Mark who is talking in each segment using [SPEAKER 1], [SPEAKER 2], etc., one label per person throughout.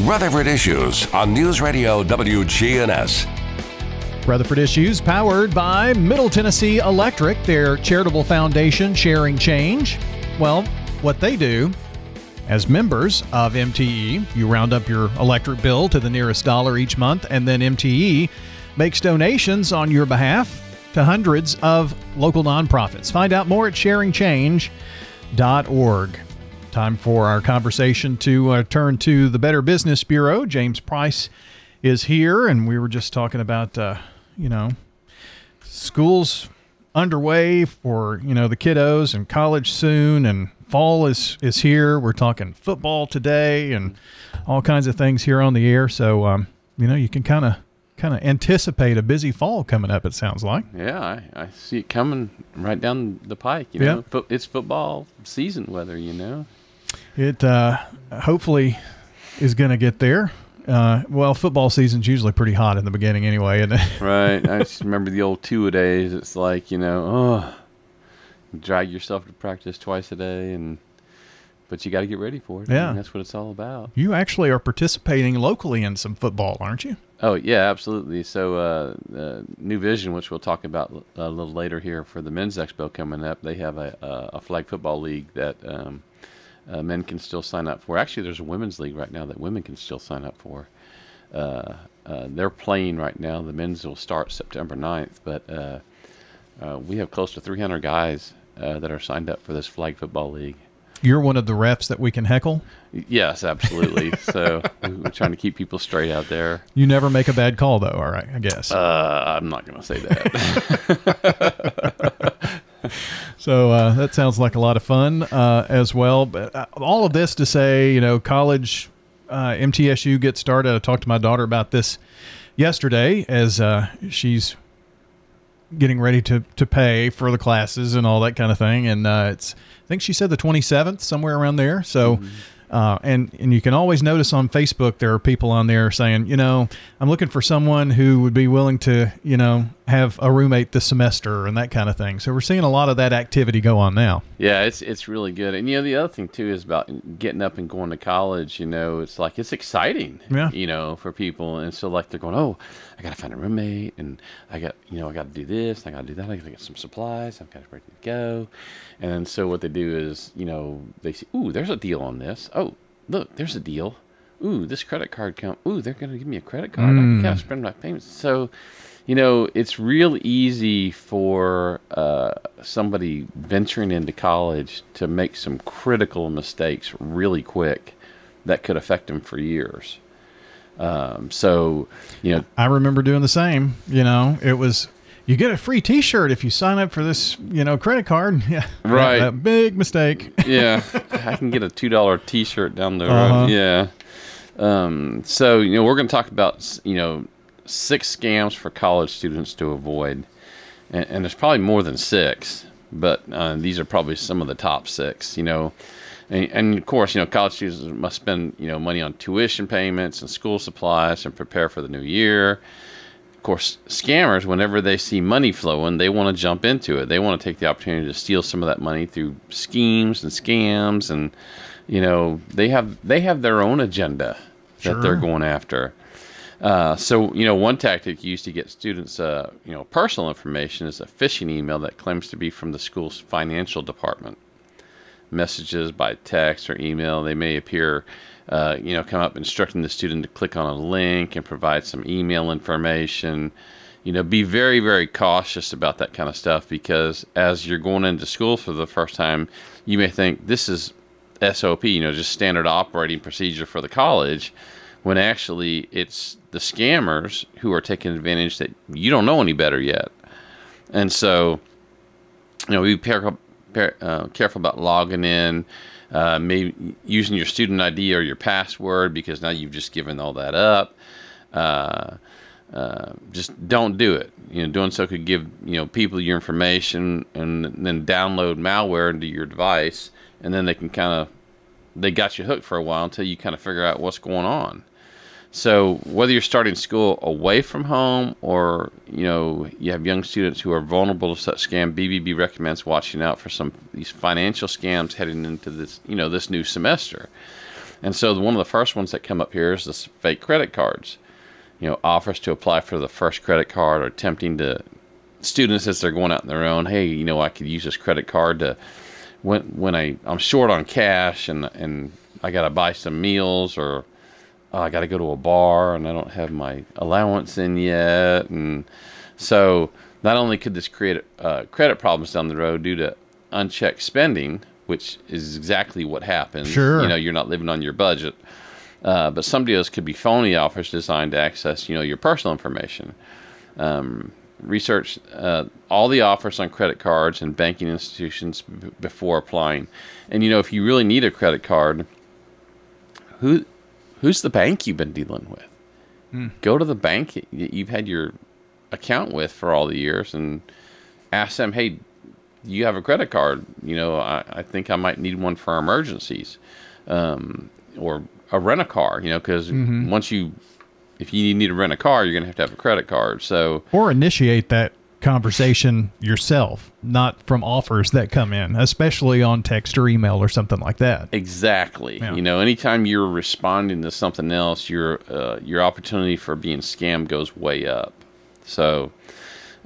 [SPEAKER 1] Rutherford Issues on News Radio WGNS.
[SPEAKER 2] Rutherford Issues powered by Middle Tennessee Electric, their charitable foundation sharing change. Well, what they do as members of MTE, you round up your electric bill to the nearest dollar each month, and then MTE makes donations on your behalf to hundreds of local nonprofits. Find out more at sharingchange.org. Time for our conversation to uh, turn to the Better Business Bureau. James Price is here, and we were just talking about, uh, you know, schools underway for you know the kiddos and college soon, and fall is is here. We're talking football today and all kinds of things here on the air. So um, you know, you can kind of kind of anticipate a busy fall coming up. It sounds like.
[SPEAKER 3] Yeah, I, I see it coming right down the pike. You know, Fo- it's football season weather. You know,
[SPEAKER 2] it uh, hopefully is going to get there. Uh, well, football season's usually pretty hot in the beginning anyway, isn't it?
[SPEAKER 3] right. I just remember the old two a days. It's like you know, oh, drag yourself to practice twice a day, and but you got to get ready for it.
[SPEAKER 2] Yeah,
[SPEAKER 3] I mean, that's what it's all about.
[SPEAKER 2] You actually are participating locally in some football, aren't you?
[SPEAKER 3] Oh yeah, absolutely. So uh, uh, New Vision, which we'll talk about a little later here for the men's expo coming up, they have a, a flag football league that. Um, uh, men can still sign up for. Actually, there's a women's league right now that women can still sign up for. Uh, uh, they're playing right now. The men's will start September 9th, but uh, uh, we have close to 300 guys uh, that are signed up for this flag football league.
[SPEAKER 2] You're one of the refs that we can heckle?
[SPEAKER 3] Yes, absolutely. so we're trying to keep people straight out there.
[SPEAKER 2] You never make a bad call, though, all right, I guess.
[SPEAKER 3] I'm not going to say that.
[SPEAKER 2] so uh, that sounds like a lot of fun uh, as well. But uh, all of this to say, you know, college uh, MTSU gets started. I talked to my daughter about this yesterday as uh, she's getting ready to, to pay for the classes and all that kind of thing. And uh, it's, I think she said the 27th, somewhere around there. So. Mm-hmm uh, and and you can always notice on Facebook there are people on there saying, you know, I'm looking for someone who would be willing to, you know, have a roommate this semester and that kind of thing. So we're seeing a lot of that activity go on now.
[SPEAKER 3] Yeah, it's it's really good. And you know, the other thing too is about getting up and going to college. You know, it's like it's exciting.
[SPEAKER 2] Yeah.
[SPEAKER 3] You know, for people, and so like they're going, oh, I got to find a roommate, and I got you know I got to do this, I got to do that, I got to get some supplies, I'm kind of ready to go. And so what they do is, you know, they see, ooh, there's a deal on this. Oh, look, there's a deal. Ooh, this credit card count. Ooh, they're going to give me a credit card. Mm. I got to spend my payments. So, you know, it's real easy for uh, somebody venturing into college to make some critical mistakes really quick that could affect them for years. Um, so, you know,
[SPEAKER 2] I remember doing the same. You know, it was you get a free T-shirt if you sign up for this, you know, credit card. Yeah,
[SPEAKER 3] right.
[SPEAKER 2] A big mistake.
[SPEAKER 3] yeah, I can get a two dollar T-shirt down the uh-huh. road. Yeah. Um, so you know, we're going to talk about you know six scams for college students to avoid, and, and there's probably more than six, but uh, these are probably some of the top six. You know. And, and, of course, you know, college students must spend, you know, money on tuition payments and school supplies and prepare for the new year course, scammers, whenever they see money flowing, they want to jump into it. They want to take the opportunity to steal some of that money through schemes and scams, and you know they have they have their own agenda sure. that they're going after. Uh, so you know, one tactic used to get students, uh, you know, personal information is a phishing email that claims to be from the school's financial department. Messages by text or email they may appear uh, you know, come up instructing the student to click on a link and provide some email information. You know, be very, very cautious about that kind of stuff because as you're going into school for the first time, you may think this is SOP, you know, just standard operating procedure for the college, when actually it's the scammers who are taking advantage that you don't know any better yet. And so, you know, be careful, uh, careful about logging in uh, maybe using your student ID or your password because now you've just given all that up. Uh, uh, just don't do it. You know, doing so could give you know people your information and then download malware into your device, and then they can kind of they got you hooked for a while until you kind of figure out what's going on. So whether you're starting school away from home or you know you have young students who are vulnerable to such scam, BBB recommends watching out for some these financial scams heading into this you know this new semester. And so one of the first ones that come up here is this fake credit cards. You know, offers to apply for the first credit card or tempting to students as they're going out on their own. Hey, you know, I could use this credit card to when when I I'm short on cash and and I got to buy some meals or oh, I got to go to a bar and I don't have my allowance in yet. And so not only could this create uh, credit problems down the road due to unchecked spending, which is exactly what happens.
[SPEAKER 2] Sure.
[SPEAKER 3] You know, you're not living on your budget. Uh, but some deals could be phony offers designed to access, you know, your personal information. Um, research uh, all the offers on credit cards and banking institutions b- before applying. And you know, if you really need a credit card, who who's the bank you've been dealing with?
[SPEAKER 2] Hmm.
[SPEAKER 3] Go to the bank y- you've had your account with for all the years and ask them, hey, you have a credit card? You know, I, I think I might need one for emergencies, um, or a rent a car. You know, because once you if you need to rent a car, you're going to have to have a credit card. So
[SPEAKER 2] Or initiate that conversation yourself, not from offers that come in, especially on text or email or something like that.
[SPEAKER 3] Exactly.
[SPEAKER 2] Yeah.
[SPEAKER 3] You know, anytime you're responding to something else, your uh, your opportunity for being scammed goes way up. So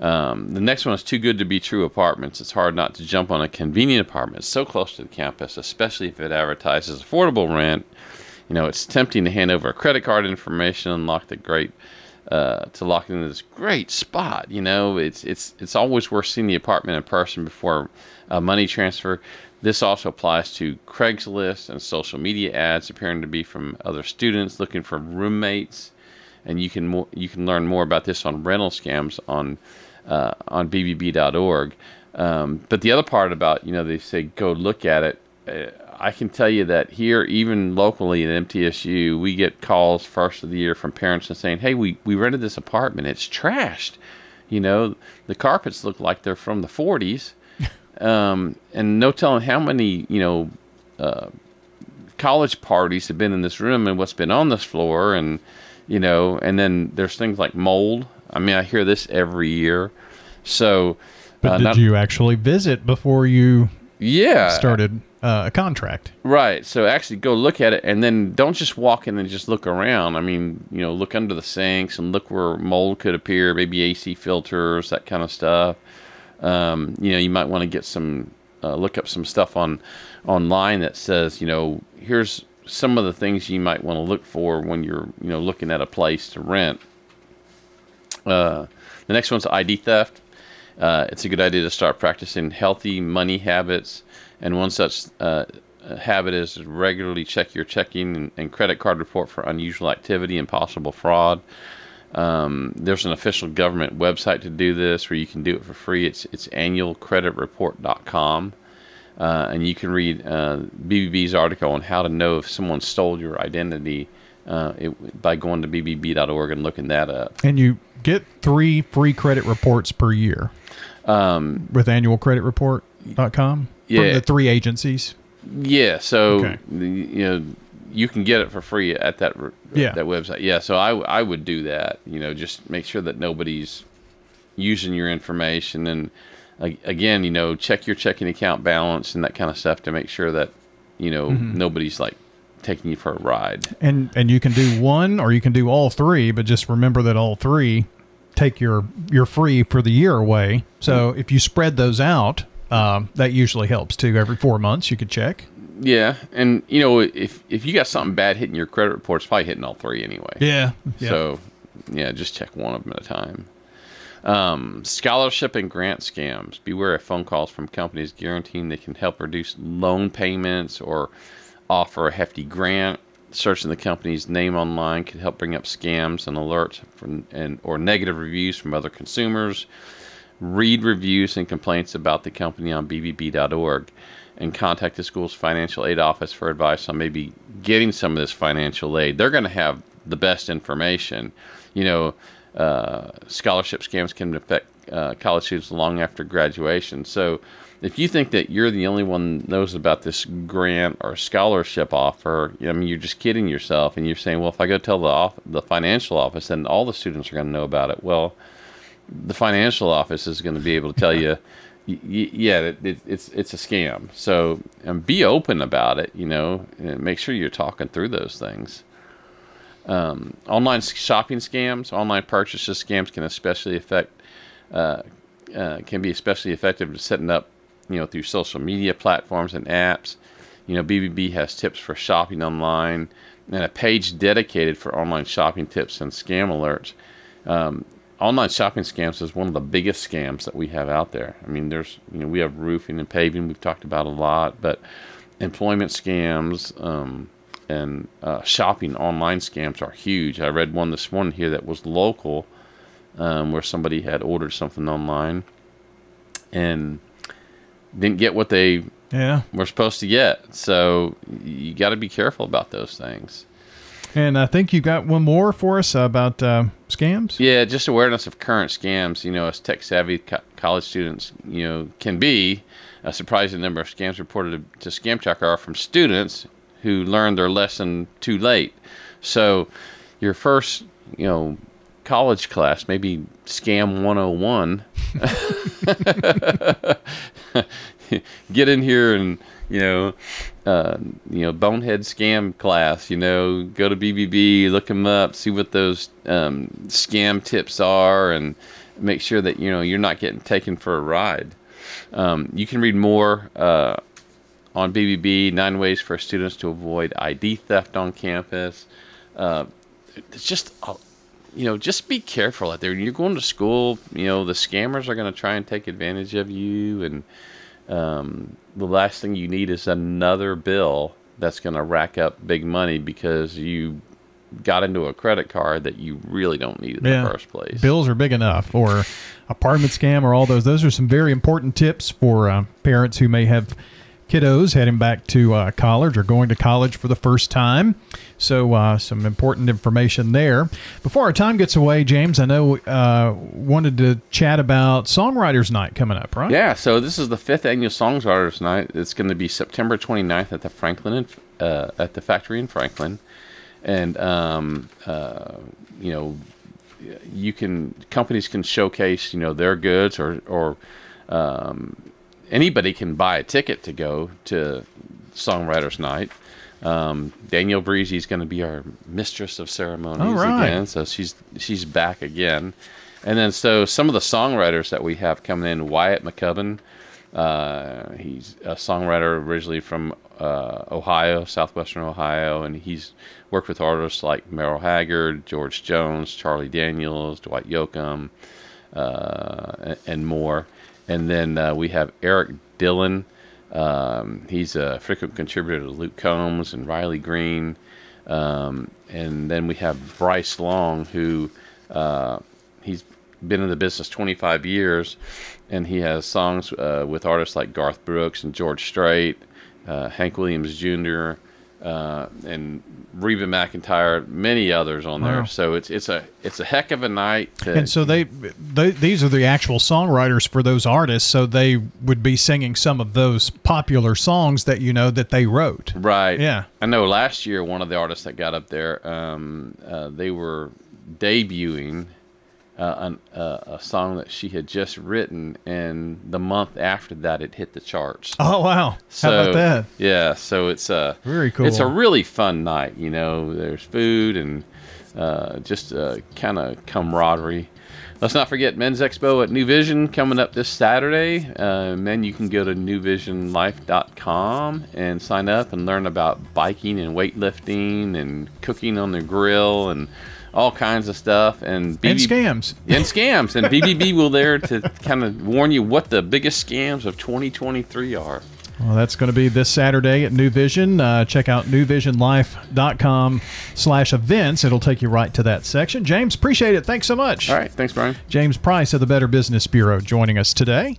[SPEAKER 3] um, the next one is too good to be true apartments. It's hard not to jump on a convenient apartment so close to the campus, especially if it advertises affordable rent. You know, it's tempting to hand over credit card information, unlock the great. Uh, to lock into this great spot, you know, it's it's it's always worth seeing the apartment in person before a money transfer. This also applies to Craigslist and social media ads appearing to be from other students looking for roommates. And you can mo- you can learn more about this on rental scams on uh, on bbb.org. Um, but the other part about you know they say go look at it. Uh, I can tell you that here, even locally at MTSU, we get calls first of the year from parents and saying, "Hey, we we rented this apartment. It's trashed. You know, the carpets look like they're from the 40s." um, and no telling how many you know uh, college parties have been in this room and what's been on this floor and you know and then there's things like mold i mean i hear this every year so
[SPEAKER 2] But
[SPEAKER 3] uh,
[SPEAKER 2] did
[SPEAKER 3] not-
[SPEAKER 2] you actually visit before you
[SPEAKER 3] yeah
[SPEAKER 2] started uh, a contract?
[SPEAKER 3] right. So actually go look at it and then don't just walk in and just look around. I mean you know look under the sinks and look where mold could appear maybe ac filters that kind of stuff. Um, you know you might want to get some uh, look up some stuff on online that says you know here's some of the things you might want to look for when you're you know looking at a place to rent. Uh, the next one's id theft. Uh, it's a good idea to start practicing healthy money habits and one such uh, habit is to regularly check your checking and, and credit card report for unusual activity and possible fraud um, there's an official government website to do this where you can do it for free. It's it's annualcreditreport.com. Uh, and you can read uh, BBB's article on how to know if someone stole your identity uh, it, by going to bbb.org and looking that up.
[SPEAKER 2] And you get three free credit reports per year
[SPEAKER 3] Um,
[SPEAKER 2] with annualcreditreport.com
[SPEAKER 3] Yeah.
[SPEAKER 2] from the three agencies.
[SPEAKER 3] Yeah, so
[SPEAKER 2] Okay.
[SPEAKER 3] you know you can get it for free at that
[SPEAKER 2] Yeah.
[SPEAKER 3] that website. Yeah, so I I would do that. You know, just make sure that nobody's using your information and again, you know, check your checking account balance and that kind of stuff to make sure that you know
[SPEAKER 2] Mm-hmm.
[SPEAKER 3] nobody's like taking you for a ride.
[SPEAKER 2] And and you can do one or you can do all three, but just remember that all three take your your free for the year away. So if you spread those out, um, that usually helps too. Every four months you could check.
[SPEAKER 3] Yeah, and you know if if you got something bad hitting your credit report, it's probably hitting all three anyway.
[SPEAKER 2] Yeah. yeah.
[SPEAKER 3] So, yeah, just check one of them at a time. Um, scholarship and grant scams. Beware of phone calls from companies guaranteeing they can help reduce loan payments or offer a hefty grant. Searching the company's name online could help bring up scams and alerts from, and or negative reviews from other consumers. Read reviews and complaints about the company on bbb.org and contact the school's financial aid office for advice on maybe getting some of this financial aid. They're going to have the best information. You know, uh, scholarship scams can affect uh, college students long after graduation. So if you think that you're the only one knows about this grant or scholarship offer, I mean, you're just kidding yourself. And you're saying, well, if I go tell the, off- the financial office, then all the students are going to know about it. Well, the financial office is going to be able to tell you, yeah, it, it, it's it's a scam. So and be open about it. You know, and make sure you're talking through those things. Um, online shopping scams, online purchases scams can especially affect uh, uh, can be especially effective in setting up, you know, through social media platforms and apps. You know, BBB has tips for shopping online and a page dedicated for online shopping tips and scam alerts. Um, online shopping scams is one of the biggest scams that we have out there. I mean, there's, you know, we have roofing and paving we've talked about a lot, but employment scams um, and uh, shopping online scams are huge. I read one this morning here that was local um, where somebody had ordered something online and didn't get what they
[SPEAKER 2] Yeah.
[SPEAKER 3] were supposed to get. So you got to be careful about those things.
[SPEAKER 2] And I think you got one more for us about uh, scams.
[SPEAKER 3] Yeah, just awareness of current scams. You know, as tech savvy co- college students, you know, can be a surprising number of scams reported to Scam Tracker are from students who learned their lesson too late. So, your first, you know, college class, maybe Scam 101. Get in here and you know, uh, you know, bonehead scam class. You know, go to BBB, look them up, see what those um, scam tips are, and make sure that you know you're not getting taken for a ride. Um, you can read more uh, on BBB Nine Ways for Students to Avoid ID Theft on Campus. Uh, it's just a, you know, just be careful out there. When you're going to school, you know, the scammers are going to try and take advantage of you. And um, the last thing you need is another bill that's going to rack up big money because you got into a credit card that you really don't need in
[SPEAKER 2] Yeah.
[SPEAKER 3] the first place.
[SPEAKER 2] Bills are big enough, or apartment scam, or all those. Those are some very important tips for uh, parents who may have kiddos heading back to uh, college or going to college for the first time. So, uh, some important information there. Before our time gets away, James, I know uh, wanted to chat about Songwriters Night coming up, right?
[SPEAKER 3] Yeah, so this is the fifth annual Songwriters Night. It's going to be September 29th at the Franklin, in- uh, at the factory in Franklin, and um, uh, you know, you can companies can showcase you know their goods or or um, anybody can buy a ticket to go to Songwriters Night. Um, Danielle Breezy is going to be our mistress of ceremonies
[SPEAKER 2] right.
[SPEAKER 3] again, so she's she's back again. And then so some of the songwriters that we have coming in, Wyatt McCubbin, uh, he's a songwriter originally from uh, Ohio, southwestern Ohio, and he's worked with artists like Merle Haggard, George Jones, Charlie Daniels, Dwight Yoakam, uh, and- and more. And then uh, we have Erik Dylan. Um, he's a frequent contributor to Luke Combs and Riley Green. Um, and then we have Bryce Long, who uh, he's been in the business 25 years, and he has songs uh, with artists like Garth Brooks and George Strait, uh, Hank Williams Jr., uh, and Reba McEntire, many others on there.
[SPEAKER 2] Wow.
[SPEAKER 3] So it's it's a it's a heck of a night. To,
[SPEAKER 2] And so they, they, these are the actual songwriters for those artists. So they would be singing some of those popular songs that you know that they wrote.
[SPEAKER 3] Right.
[SPEAKER 2] Yeah.
[SPEAKER 3] I know last year one of the artists that got up there, um, uh, they were debuting uh, an, uh, a song that she had just written, and the month after that, it hit the charts.
[SPEAKER 2] Oh wow!
[SPEAKER 3] So,
[SPEAKER 2] How about that?
[SPEAKER 3] Yeah. So it's a
[SPEAKER 2] Very cool.
[SPEAKER 3] It's a really fun night. You know, there's food and uh, just uh, kind of camaraderie. Let's not forget Men's Expo at New Vision coming up this Saturday. Uh, men, you can go to newvisionlife.com and sign up and learn about biking and weightlifting and cooking on the grill and all kinds of stuff. And,
[SPEAKER 2] And
[SPEAKER 3] BB
[SPEAKER 2] scams.
[SPEAKER 3] and scams. And BBB will there to kind of warn you what the biggest scams of 2023 are.
[SPEAKER 2] Well, that's going to be this Saturday at New Vision. Uh, check out newvisionlife.com slash events. It'll take you right to that section. James, appreciate it. Thanks so much.
[SPEAKER 3] All right. Thanks, Bryan.
[SPEAKER 2] James Price of the Better Business Bureau joining us today.